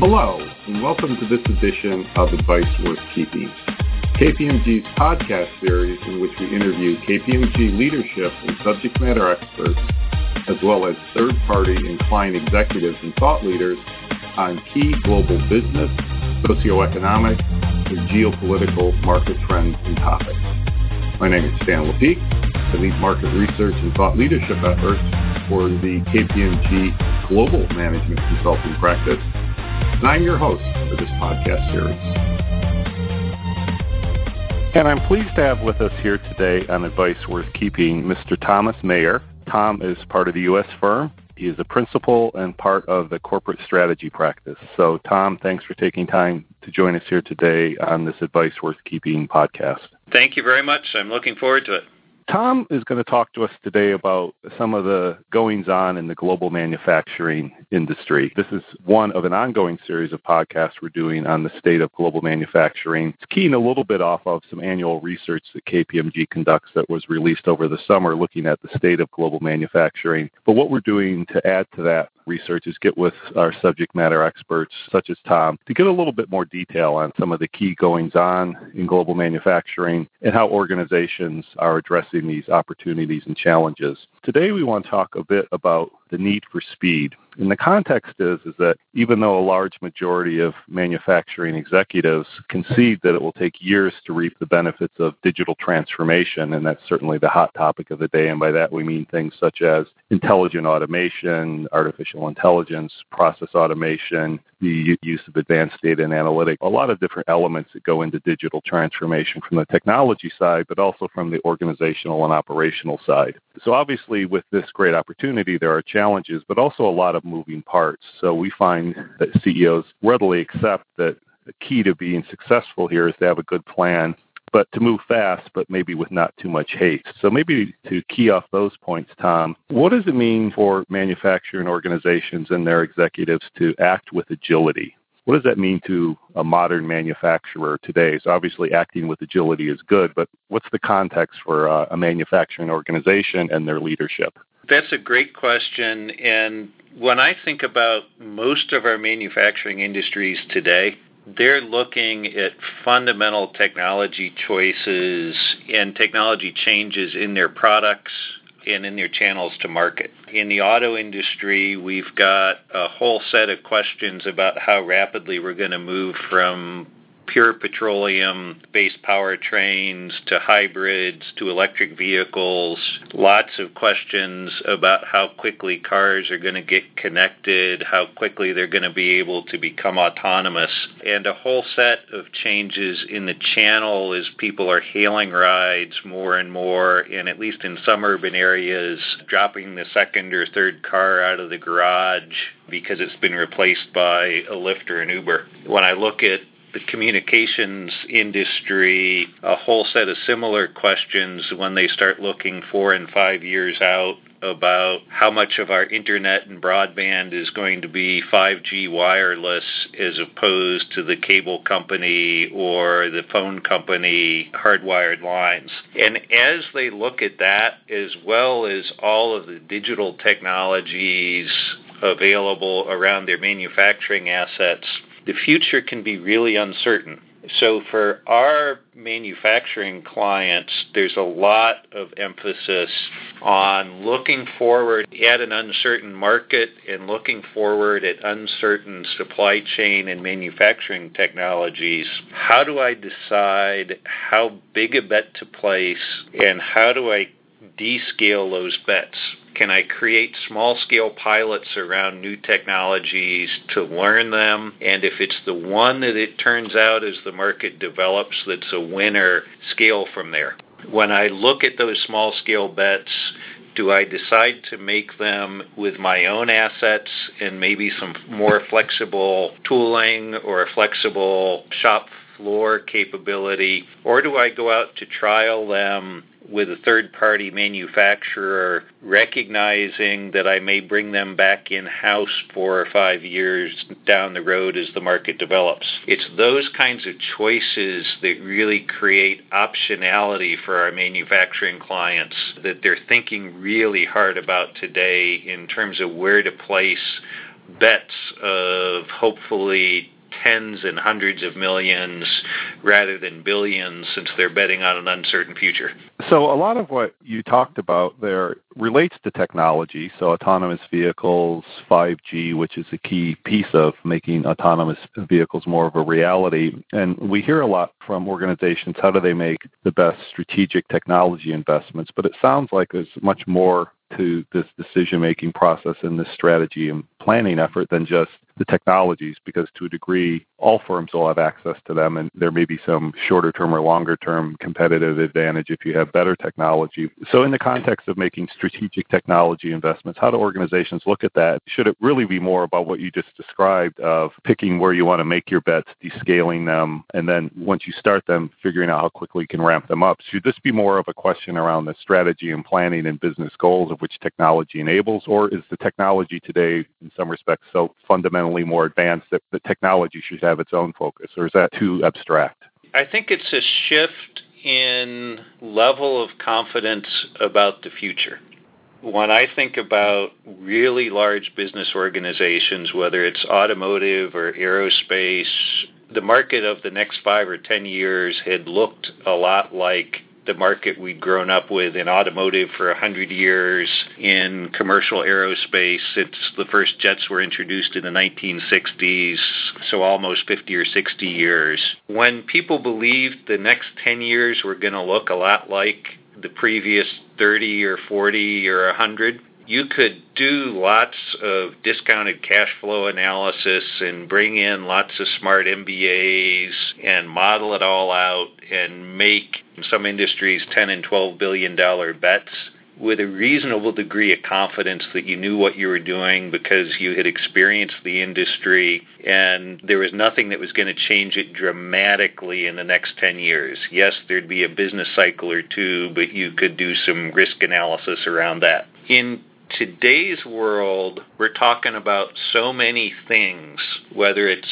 Hello, and welcome to this edition of Advice Worth Keeping, KPMG's podcast series in which we interview KPMG leadership and subject matter experts, as well as third-party and client executives and thought leaders on key global business, socioeconomic, and geopolitical market trends and topics. My name is Stan Lepeak. I lead market research and thought leadership efforts for the KPMG Global Management Consulting practice and I'm your host for this podcast series. And I'm pleased to have with us here today on Advice Worth Keeping Mr. Thomas Mayor. Tom is part of the U.S. firm. He is a principal and part of the corporate strategy practice. So, Tom, thanks for taking time to join us here today on this Advice Worth Keeping podcast. Thank you very much. I'm looking forward to it. Tom is going to talk to us today about some of the goings on in the global manufacturing industry. This is one of an ongoing series of podcasts we're doing on the state of global manufacturing. It's keying a little bit off of some annual research that KPMG conducts that was released over the summer looking at the state of global manufacturing. But what we're doing to add to that research is get with our subject matter experts, such as Tom, to get a little bit more detail on some of the key goings on in global manufacturing and how organizations are addressing these opportunities and challenges. Today, we want to talk a bit about the need for speed. And the context is, is that even though a large majority of manufacturing executives concede that it will take years to reap the benefits of digital transformation, and that's certainly the hot topic of the day, and by that we mean things such as intelligent automation, artificial intelligence, process automation, the use of advanced data and analytics, a lot of different elements that go into digital transformation from the technology side, but also from the organizational and operational side. So obviously with this great opportunity, there are challenges, but also a lot of moving parts. So we find that CEOs readily accept that the key to being successful here is to have a good plan but to move fast, but maybe with not too much haste. So maybe to key off those points, Tom, what does it mean for manufacturing organizations and their executives to act with agility? What does that mean to a modern manufacturer today? So obviously acting with agility is good, but what's the context for uh, a manufacturing organization and their leadership? That's a great question. And when I think about most of our manufacturing industries today, they're looking at fundamental technology choices and technology changes in their products and in their channels to market. In the auto industry, we've got a whole set of questions about how rapidly we're going to move from pure petroleum based powertrains to hybrids to electric vehicles. Lots of questions about how quickly cars are going to get connected, how quickly they're going to be able to become autonomous, and a whole set of changes in the channel as people are hailing rides more and more, and at least in some urban areas, dropping the second or third car out of the garage because it's been replaced by a Lyft or an Uber. When I look at the communications industry a whole set of similar questions when they start looking four and five years out about how much of our internet and broadband is going to be 5G wireless as opposed to the cable company or the phone company hardwired lines. And as they look at that, as well as all of the digital technologies available around their manufacturing assets, the future can be really uncertain. So, for our manufacturing clients, there's a lot of emphasis on looking forward at an uncertain market and looking forward at uncertain supply chain and manufacturing technologies. How do I decide how big a bet to place and how do I descale those bets? Can I create small scale pilots around new technologies to learn them? And if it's the one that it turns out as the market develops that's a winner, scale from there. When I look at those small scale bets, do I decide to make them with my own assets and maybe some more flexible tooling or a flexible shop floor capability, or do I go out to trial them with a third party manufacturer, recognizing that I may bring them back in house four or five years down the road as the market develops. It's those kinds of choices that really create optionality for our manufacturing clients that they're thinking really hard about today in terms of where to place bets of hopefully tens and hundreds of millions rather than billions since they're betting on an uncertain future. So, a lot of what you talked about there relates to technology. So, autonomous vehicles, 5G, which is a key piece of making autonomous vehicles more of a reality. And we hear a lot from organizations how do they make the best strategic technology investments? But it sounds like there's much more to this decision making process and this strategy and planning effort than just the technologies because to a degree all firms will have access to them and there may be some shorter term or longer term competitive advantage if you have better technology. So in the context of making strategic technology investments, how do organizations look at that? Should it really be more about what you just described of picking where you want to make your bets, descaling them, and then once you start them, figuring out how quickly you can ramp them up? Should this be more of a question around the strategy and planning and business goals of which technology enables, or is the technology today in some respects so fundamentally more advanced that the technology should have its own focus, or is that too abstract? I think it's a shift in level of confidence about the future. When I think about really large business organizations, whether it's automotive or aerospace, the market of the next five or ten years had looked a lot like the market we'd grown up with in automotive for 100 years, in commercial aerospace since the first jets were introduced in the 1960s, so almost 50 or 60 years. When people believed the next 10 years were going to look a lot like the previous 30 or 40 or 100, you could do lots of discounted cash flow analysis and bring in lots of smart MBAs and model it all out and make some industries 10 and 12 billion dollar bets with a reasonable degree of confidence that you knew what you were doing because you had experienced the industry and there was nothing that was going to change it dramatically in the next 10 years. Yes, there'd be a business cycle or two, but you could do some risk analysis around that. In today's world, we're talking about so many things, whether it's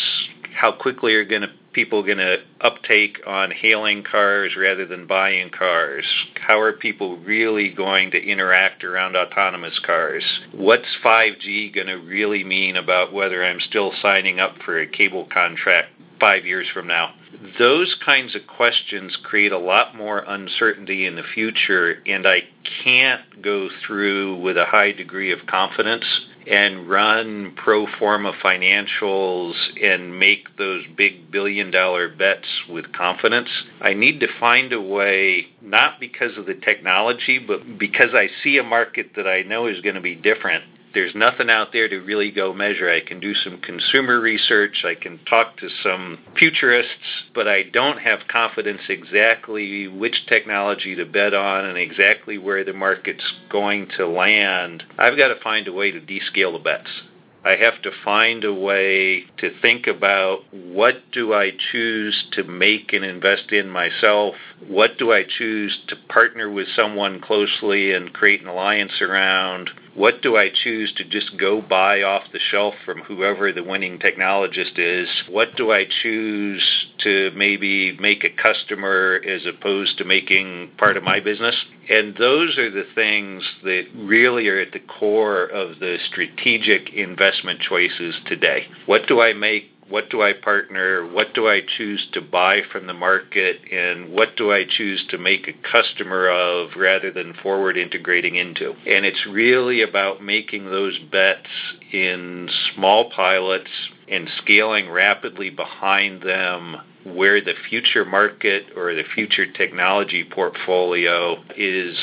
how quickly are going to people going to uptake on hailing cars rather than buying cars? How are people really going to interact around autonomous cars? What's 5G going to really mean about whether I'm still signing up for a cable contract five years from now? Those kinds of questions create a lot more uncertainty in the future, and I can't go through with a high degree of confidence and run pro forma financials and make those big billion dollar bets with confidence. I need to find a way, not because of the technology, but because I see a market that I know is going to be different there's nothing out there to really go measure. I can do some consumer research, I can talk to some futurists, but I don't have confidence exactly which technology to bet on and exactly where the market's going to land. I've got to find a way to descale the bets. I have to find a way to think about what do I choose to make and invest in myself? What do I choose to partner with someone closely and create an alliance around? What do I choose to just go buy off the shelf from whoever the winning technologist is? What do I choose to maybe make a customer as opposed to making part of my business? And those are the things that really are at the core of the strategic investment choices today. What do I make what do I partner, what do I choose to buy from the market, and what do I choose to make a customer of rather than forward integrating into. And it's really about making those bets in small pilots and scaling rapidly behind them where the future market or the future technology portfolio is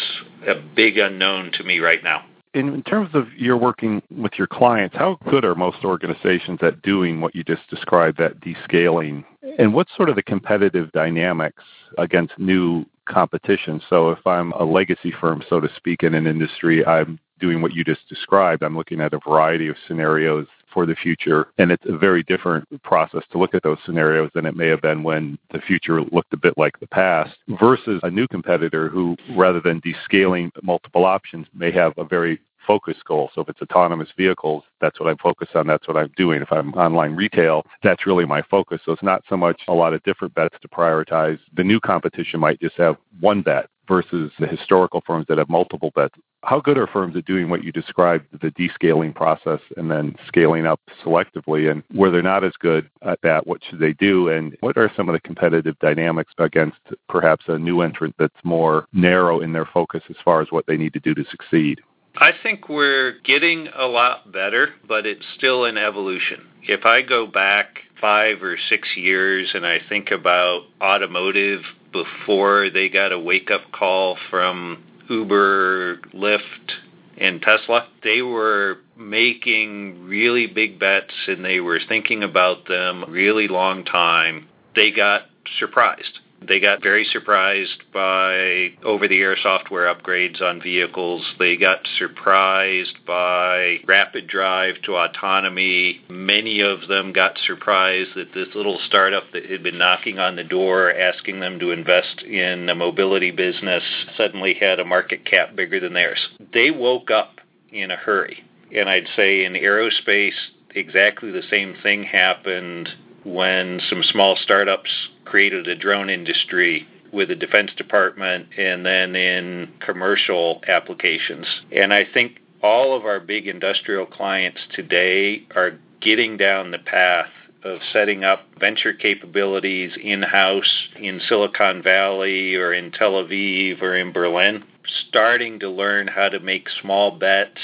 a big unknown to me right now in terms of your working with your clients, how good are most organizations at doing what you just described, that descaling? And what's sort of the competitive dynamics against new competition? So if I'm a legacy firm, so to speak, in an industry, I'm doing what you just described. I'm looking at a variety of scenarios for the future. And it's a very different process to look at those scenarios than it may have been when the future looked a bit like the past versus a new competitor who, rather than descaling multiple options, may have a very focused goal. So if it's autonomous vehicles, that's what I'm focused on. That's what I'm doing. If I'm online retail, that's really my focus. So it's not so much a lot of different bets to prioritize. The new competition might just have one bet versus the historical firms that have multiple bets. How good are firms at doing what you described, the descaling process and then scaling up selectively? And where they're not as good at that, what should they do? And what are some of the competitive dynamics against perhaps a new entrant that's more narrow in their focus as far as what they need to do to succeed? I think we're getting a lot better, but it's still an evolution. If I go back five or six years and I think about automotive before they got a wake up call from Uber, Lyft, and Tesla, they were making really big bets and they were thinking about them really long time. They got surprised. They got very surprised by over the air software upgrades on vehicles. They got surprised by rapid drive to autonomy. Many of them got surprised that this little startup that had been knocking on the door asking them to invest in a mobility business suddenly had a market cap bigger than theirs. They woke up in a hurry. And I'd say in aerospace, exactly the same thing happened when some small startups created a drone industry with the Defense Department and then in commercial applications. And I think all of our big industrial clients today are getting down the path of setting up venture capabilities in-house in Silicon Valley or in Tel Aviv or in Berlin, starting to learn how to make small bets,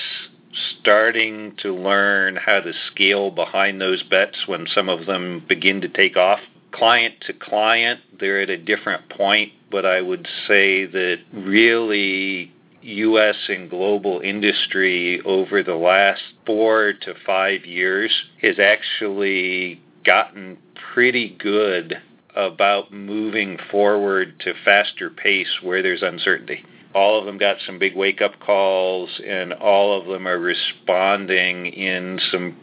starting to learn how to scale behind those bets when some of them begin to take off client to client, they're at a different point, but I would say that really U.S. and global industry over the last four to five years has actually gotten pretty good about moving forward to faster pace where there's uncertainty. All of them got some big wake up calls, and all of them are responding in some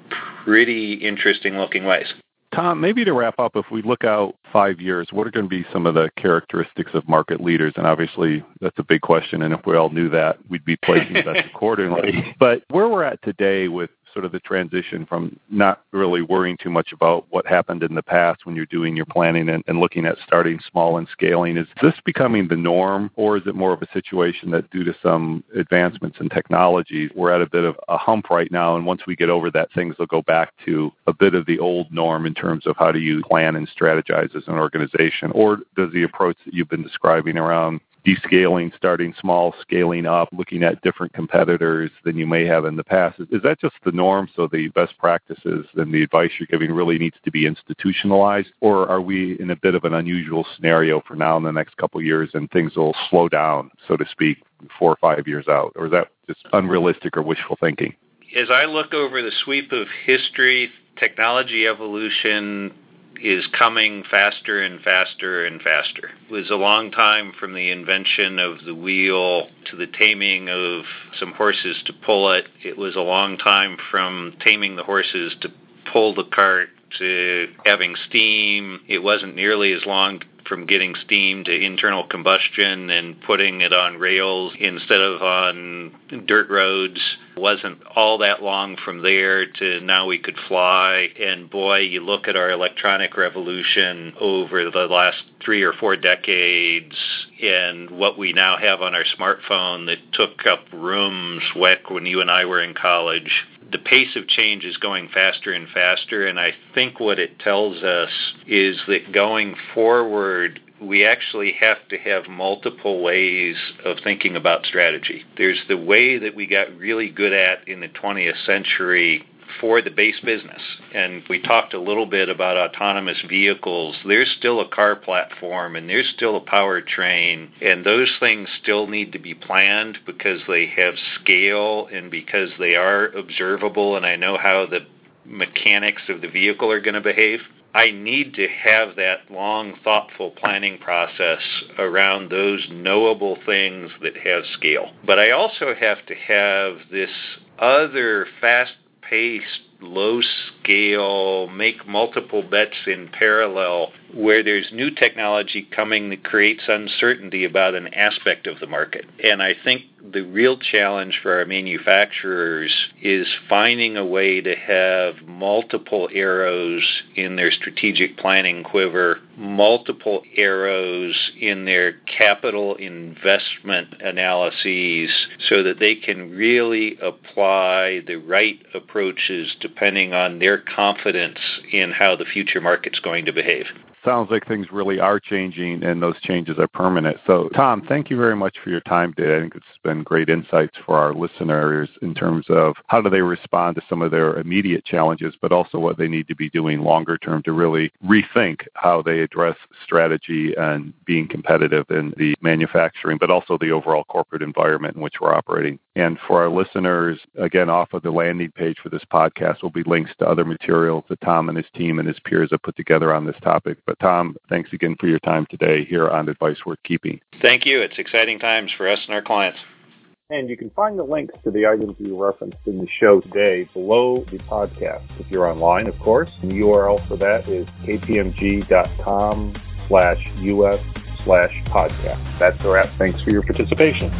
pretty interesting looking ways. Tom, maybe to wrap up, if we look out five years, what are going to be some of the characteristics of market leaders? And obviously, that's a big question. And if we all knew that, we'd be placing bets accordingly. But where we're at today with sort of the transition from not really worrying too much about what happened in the past when you're doing your planning and, and looking at starting small and scaling. Is this becoming the norm, or is it more of a situation that due to some advancements in technology, we're at a bit of a hump right now, and once we get over that, things will go back to a bit of the old norm in terms of how do you plan and strategize as an organization? Or does the approach that you've been describing around descaling, starting small, scaling up, looking at different competitors than you may have in the past. Is, that just the norm? So the best practices and the advice you're giving really needs to be institutionalized? Or are we in a bit of an unusual scenario for now in the next couple of years and things will slow down, so to speak, four or five years out? Or is that just unrealistic or wishful thinking? As I look over the sweep of history, technology evolution, is coming faster and faster and faster. It was a long time from the invention of the wheel to the taming of some horses to pull it. It was a long time from taming the horses to pull the cart to having steam. It wasn't nearly as long from getting steam to internal combustion and putting it on rails instead of on dirt roads. Wasn't all that long from there to now we could fly. And boy you look at our electronic revolution over the last 3 or 4 decades and what we now have on our smartphone that took up rooms back when you and I were in college. The pace of change is going faster and faster, and I think what it tells us is that going forward, we actually have to have multiple ways of thinking about strategy. There's the way that we got really good at in the 20th century for the base business. And we talked a little bit about autonomous vehicles. There's still a car platform and there's still a powertrain, and those things still need to be planned because they have scale and because they are observable, and I know how the mechanics of the vehicle are going to behave. I need to have that long, thoughtful planning process around those knowable things that have scale. But I also have to have this other fast paced, low scale, make multiple bets in parallel, where there's new technology coming that creates uncertainty about an aspect of the market. And I think the real challenge for our manufacturers is finding a way to have multiple arrows in their strategic planning quiver multiple arrows in their capital investment analyses so that they can really apply the right approaches depending on their confidence in how the future market's going to behave sounds like things really are changing and those changes are permanent. So, Tom, thank you very much for your time today. I think it's been great insights for our listeners in terms of how do they respond to some of their immediate challenges, but also what they need to be doing longer term to really rethink how they address strategy and being competitive in the manufacturing, but also the overall corporate environment in which we're operating. And for our listeners, again, off of the landing page for this podcast will be links to other materials that Tom and his team and his peers have put together on this topic. But Tom, thanks again for your time today here on Advice Worth Keeping. Thank you. It's exciting times for us and our clients. And you can find the links to the items we referenced in the show today below the podcast if you're online, of course. And the URL for that is kpmg.com slash us slash podcast. That's a wrap. Thanks for your participation.